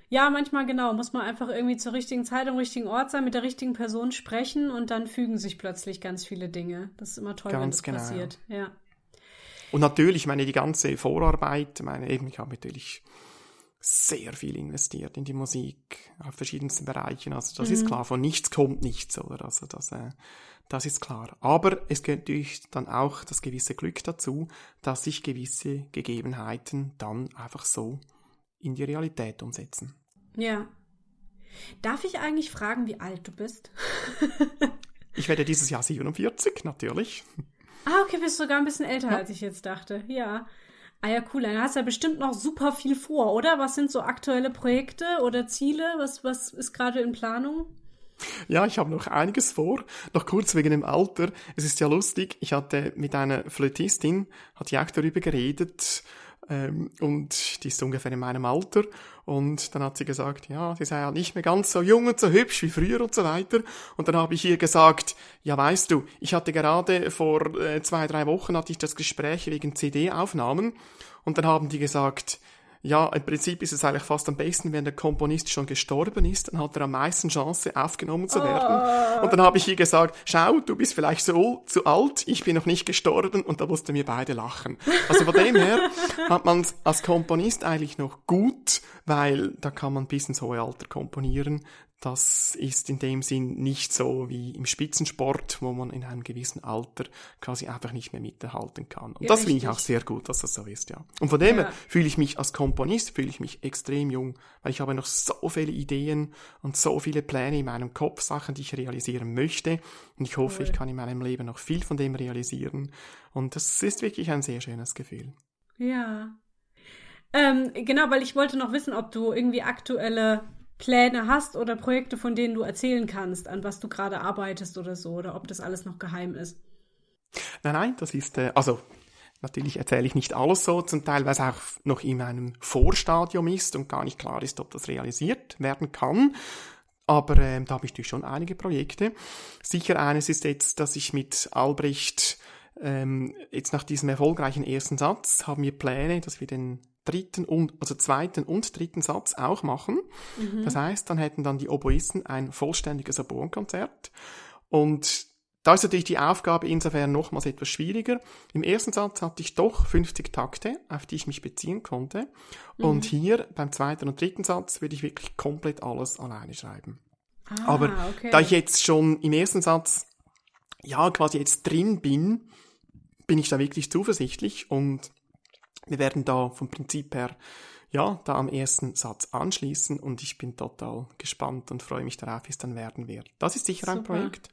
Ja, manchmal genau. Muss man einfach irgendwie zur richtigen Zeit am richtigen Ort sein, mit der richtigen Person sprechen und dann fügen sich plötzlich ganz viele Dinge. Das ist immer toll, ganz wenn das genau, passiert. Ja. Und natürlich, meine, die ganze Vorarbeit, meine, eben, ich habe natürlich sehr viel investiert in die Musik auf verschiedensten Bereichen. Also das mhm. ist klar, von nichts kommt nichts, oder? Also das, äh, das ist klar. Aber es gehört natürlich dann auch das gewisse Glück dazu, dass sich gewisse Gegebenheiten dann einfach so in die Realität umsetzen. Ja. Darf ich eigentlich fragen, wie alt du bist? ich werde dieses Jahr 47, natürlich. Ah, okay, bist sogar ein bisschen älter, ja. als ich jetzt dachte. Ja. Ah ja, cool. Dann hast du ja bestimmt noch super viel vor, oder? Was sind so aktuelle Projekte oder Ziele? Was, was ist gerade in Planung? Ja, ich habe noch einiges vor. Noch kurz wegen dem Alter. Es ist ja lustig. Ich hatte mit einer Flötistin, hat die auch darüber geredet, ähm, und die ist ungefähr in meinem Alter. Und dann hat sie gesagt, ja, sie sei ja nicht mehr ganz so jung und so hübsch wie früher und so weiter. Und dann habe ich ihr gesagt, ja, weißt du, ich hatte gerade vor äh, zwei, drei Wochen hatte ich das Gespräch wegen CD-Aufnahmen. Und dann haben die gesagt, ja, im Prinzip ist es eigentlich fast am besten, wenn der Komponist schon gestorben ist, dann hat er am meisten Chance, aufgenommen zu werden. Oh. Und dann habe ich ihr gesagt, schau, du bist vielleicht so zu alt, ich bin noch nicht gestorben und da mussten wir beide lachen. Also von dem her hat man als Komponist eigentlich noch gut, weil da kann man bis ins hohe Alter komponieren das ist in dem Sinn nicht so wie im Spitzensport, wo man in einem gewissen Alter quasi einfach nicht mehr mithalten kann. Und ja, das finde ich auch sehr gut, dass das so ist, ja. Und von dem ja. her fühle ich mich als Komponist, fühle ich mich extrem jung, weil ich habe noch so viele Ideen und so viele Pläne in meinem Kopf, Sachen, die ich realisieren möchte. Und ich hoffe, cool. ich kann in meinem Leben noch viel von dem realisieren. Und das ist wirklich ein sehr schönes Gefühl. Ja. Ähm, genau, weil ich wollte noch wissen, ob du irgendwie aktuelle Pläne hast oder Projekte, von denen du erzählen kannst, an was du gerade arbeitest oder so, oder ob das alles noch geheim ist. Nein, nein, das ist, äh, also natürlich erzähle ich nicht alles so, zum Teil, weil es auch noch in einem Vorstadium ist und gar nicht klar ist, ob das realisiert werden kann. Aber ähm, da habe ich natürlich schon einige Projekte. Sicher eines ist jetzt, dass ich mit Albrecht ähm, jetzt nach diesem erfolgreichen ersten Satz haben wir Pläne, dass wir den dritten und, also zweiten und dritten Satz auch machen. Mhm. Das heißt, dann hätten dann die Oboisten ein vollständiges Oboenkonzert. Und da ist natürlich die Aufgabe insofern nochmals etwas schwieriger. Im ersten Satz hatte ich doch 50 Takte, auf die ich mich beziehen konnte. Mhm. Und hier beim zweiten und dritten Satz würde ich wirklich komplett alles alleine schreiben. Ah, Aber okay. da ich jetzt schon im ersten Satz ja, quasi jetzt drin bin, bin ich da wirklich zuversichtlich und wir werden da vom Prinzip her ja, da am ersten Satz anschließen und ich bin total gespannt und freue mich darauf, wie es dann werden wird. Das ist sicher Super. ein Projekt.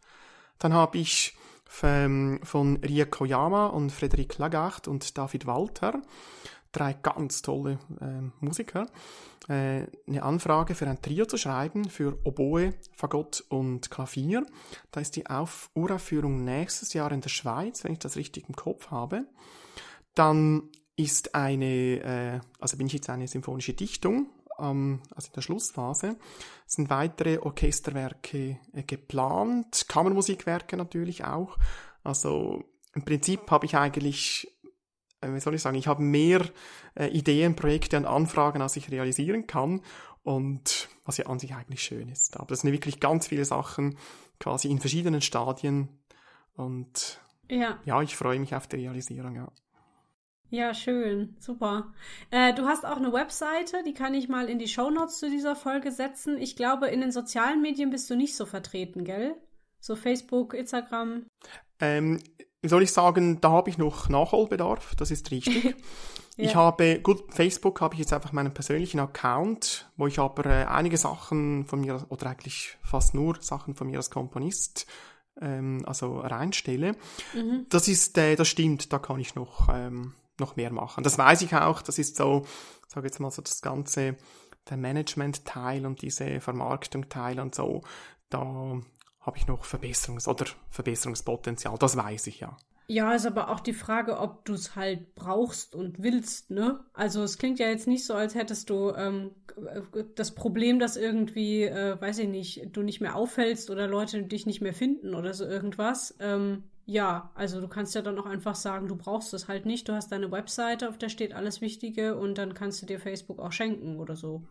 Dann habe ich von, von Ria Koyama und Frederik Lagacht und David Walter, drei ganz tolle äh, Musiker, äh, eine Anfrage für ein Trio zu schreiben für Oboe, Fagott und Klavier. Da ist die Auf Uraufführung nächstes Jahr in der Schweiz, wenn ich das richtig im Kopf habe. Dann ist eine, äh, also bin ich jetzt eine symphonische Dichtung, ähm, also in der Schlussphase. Es sind weitere Orchesterwerke äh, geplant, Kammermusikwerke natürlich auch. Also im Prinzip habe ich eigentlich, äh, wie soll ich sagen, ich habe mehr äh, Ideen, Projekte und Anfragen, als ich realisieren kann. Und was ja an sich eigentlich schön ist. Aber das sind wirklich ganz viele Sachen quasi in verschiedenen Stadien. Und ja, ja ich freue mich auf die Realisierung, ja. Ja, schön, super. Äh, du hast auch eine Webseite, die kann ich mal in die Shownotes zu dieser Folge setzen. Ich glaube, in den sozialen Medien bist du nicht so vertreten, gell? So Facebook, Instagram. Ähm, soll ich sagen, da habe ich noch Nachholbedarf, das ist richtig. ja. Ich habe, gut, Facebook habe ich jetzt einfach meinen persönlichen Account, wo ich aber äh, einige Sachen von mir, oder eigentlich fast nur Sachen von mir als Komponist ähm, also reinstelle. Mhm. Das ist, äh, das stimmt, da kann ich noch ähm, noch mehr machen. Das weiß ich auch, das ist so, sage jetzt mal so das ganze, der Management-Teil und diese Vermarktung-Teil und so, da habe ich noch Verbesserungs- oder Verbesserungspotenzial, das weiß ich ja. Ja, ist aber auch die Frage, ob du es halt brauchst und willst, ne? Also es klingt ja jetzt nicht so, als hättest du ähm, das Problem, dass irgendwie, äh, weiß ich nicht, du nicht mehr auffällst oder Leute dich nicht mehr finden oder so irgendwas. Ähm, ja, also du kannst ja dann auch einfach sagen, du brauchst es halt nicht. Du hast deine Webseite, auf der steht alles Wichtige und dann kannst du dir Facebook auch schenken oder so.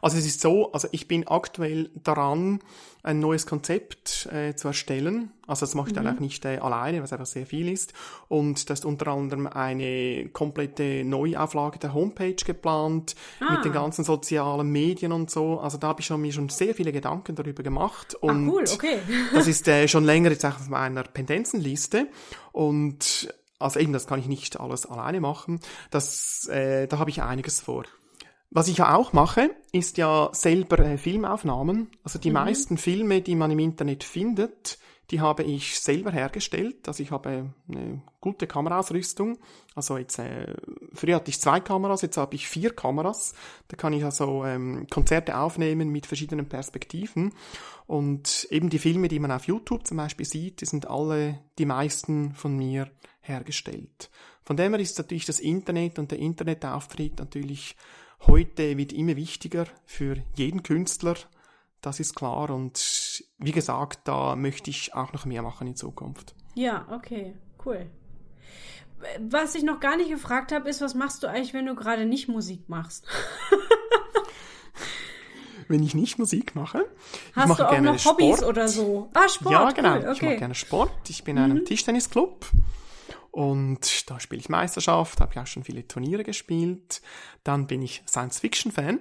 Also es ist so, also ich bin aktuell daran, ein neues Konzept äh, zu erstellen. Also das mache ich mhm. dann auch nicht äh, alleine, was einfach sehr viel ist. Und das ist unter anderem eine komplette Neuauflage der Homepage geplant, ah. mit den ganzen sozialen Medien und so. Also da habe ich schon, mir schon sehr viele Gedanken darüber gemacht. Ah, und ah, cool, okay. das ist äh, schon länger jetzt auch auf meiner Pendenzenliste. Und also eben, das kann ich nicht alles alleine machen. Das, äh, da habe ich einiges vor. Was ich ja auch mache, ist ja selber äh, Filmaufnahmen. Also die mhm. meisten Filme, die man im Internet findet, die habe ich selber hergestellt. Also ich habe eine gute Kameraausrüstung. Also jetzt, äh, früher hatte ich zwei Kameras, jetzt habe ich vier Kameras. Da kann ich also ähm, Konzerte aufnehmen mit verschiedenen Perspektiven. Und eben die Filme, die man auf YouTube zum Beispiel sieht, die sind alle, die meisten von mir hergestellt. Von dem her ist natürlich das Internet und der Internetauftritt natürlich heute wird immer wichtiger für jeden Künstler. Das ist klar. Und wie gesagt, da möchte ich auch noch mehr machen in Zukunft. Ja, okay, cool. Was ich noch gar nicht gefragt habe, ist, was machst du eigentlich, wenn du gerade nicht Musik machst? wenn ich nicht Musik mache. Hast ich mache du auch gerne noch Hobbys Sport. oder so? Ah, Sport. Ja, genau. Cool, okay. Ich mache gerne Sport. Ich bin in einem mhm. Tischtennisclub. Und da spiele ich Meisterschaft, habe ja auch schon viele Turniere gespielt. Dann bin ich Science-Fiction-Fan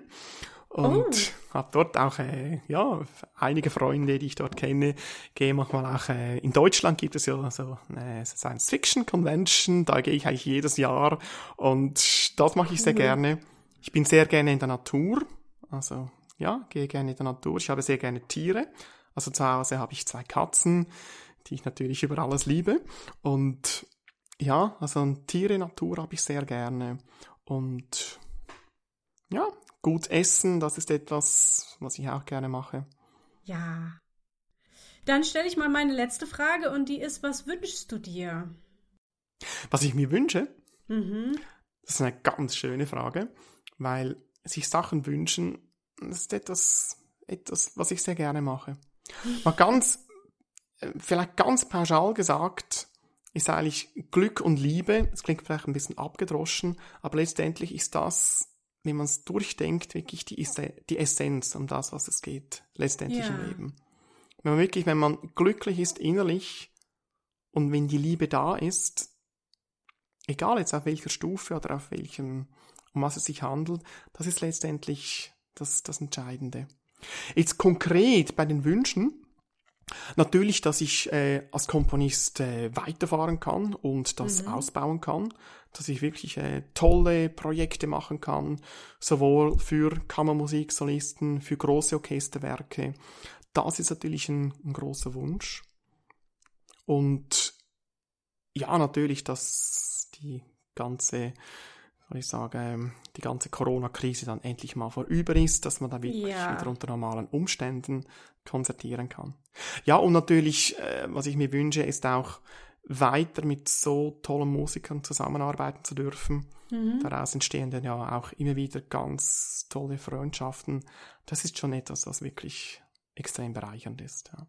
und oh. habe dort auch äh, ja einige Freunde, die ich dort kenne. Gehe manchmal auch äh, in Deutschland gibt es ja so eine Science-Fiction-Convention. Da gehe ich eigentlich jedes Jahr und das mache ich sehr gerne. Ich bin sehr gerne in der Natur, also ja, gehe gerne in der Natur. Ich habe sehr gerne Tiere. Also zu Hause habe ich zwei Katzen, die ich natürlich über alles liebe und ja, also Tiere, Natur habe ich sehr gerne. Und ja, gut essen, das ist etwas, was ich auch gerne mache. Ja. Dann stelle ich mal meine letzte Frage und die ist, was wünschst du dir? Was ich mir wünsche? Mhm. Das ist eine ganz schöne Frage, weil sich Sachen wünschen, das ist etwas, etwas, was ich sehr gerne mache. Mal ganz, äh, vielleicht ganz pauschal gesagt, ist eigentlich Glück und Liebe. Es klingt vielleicht ein bisschen abgedroschen, aber letztendlich ist das, wenn man es durchdenkt, wirklich die, die Essenz um das, was es geht, letztendlich ja. im Leben. Wenn man wirklich, wenn man glücklich ist innerlich und wenn die Liebe da ist, egal jetzt auf welcher Stufe oder auf welchem, um was es sich handelt, das ist letztendlich das, das Entscheidende. Jetzt konkret bei den Wünschen, Natürlich, dass ich äh, als Komponist äh, weiterfahren kann und das mhm. ausbauen kann, dass ich wirklich äh, tolle Projekte machen kann, sowohl für Kammermusiksolisten, für große Orchesterwerke. Das ist natürlich ein, ein großer Wunsch. Und ja, natürlich, dass die ganze ich sagen, die ganze Corona-Krise dann endlich mal vorüber ist, dass man da wirklich ja. wieder unter normalen Umständen konzertieren kann. Ja, und natürlich, äh, was ich mir wünsche, ist auch weiter mit so tollen Musikern zusammenarbeiten zu dürfen. Mhm. Daraus entstehen dann ja auch immer wieder ganz tolle Freundschaften. Das ist schon etwas, was wirklich extrem bereichernd ist. Ja.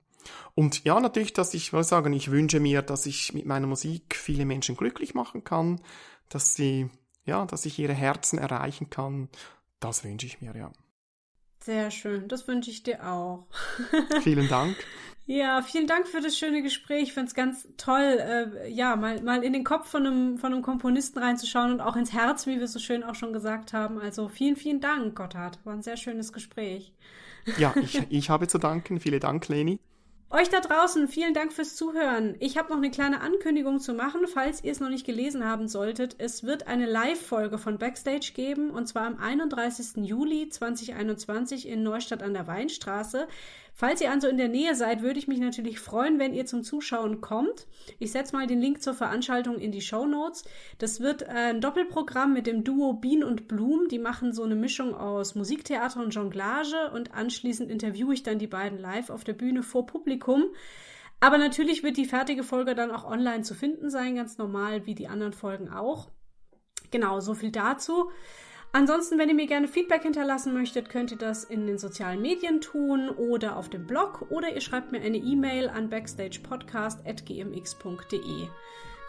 Und ja, natürlich, dass ich, will sagen, ich wünsche mir, dass ich mit meiner Musik viele Menschen glücklich machen kann, dass sie ja, dass ich ihre Herzen erreichen kann, das wünsche ich mir, ja. Sehr schön, das wünsche ich dir auch. Vielen Dank. Ja, vielen Dank für das schöne Gespräch. Ich finde es ganz toll, äh, ja, mal, mal in den Kopf von einem, von einem Komponisten reinzuschauen und auch ins Herz, wie wir so schön auch schon gesagt haben. Also vielen, vielen Dank, Gotthard. War ein sehr schönes Gespräch. Ja, ich, ich habe zu danken. Vielen Dank, Leni. Euch da draußen, vielen Dank fürs Zuhören. Ich habe noch eine kleine Ankündigung zu machen, falls ihr es noch nicht gelesen haben solltet. Es wird eine Live-Folge von Backstage geben, und zwar am 31. Juli 2021 in Neustadt an der Weinstraße. Falls ihr also in der Nähe seid, würde ich mich natürlich freuen, wenn ihr zum Zuschauen kommt. Ich setze mal den Link zur Veranstaltung in die Show Notes. Das wird äh, ein Doppelprogramm mit dem Duo Bean und Blum. Die machen so eine Mischung aus Musiktheater und Jonglage und anschließend interviewe ich dann die beiden live auf der Bühne vor Publikum. Aber natürlich wird die fertige Folge dann auch online zu finden sein, ganz normal wie die anderen Folgen auch. Genau, so viel dazu. Ansonsten, wenn ihr mir gerne Feedback hinterlassen möchtet, könnt ihr das in den sozialen Medien tun oder auf dem Blog oder ihr schreibt mir eine E-Mail an backstagepodcast.gmx.de.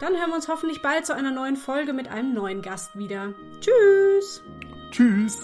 Dann hören wir uns hoffentlich bald zu einer neuen Folge mit einem neuen Gast wieder. Tschüss! Tschüss!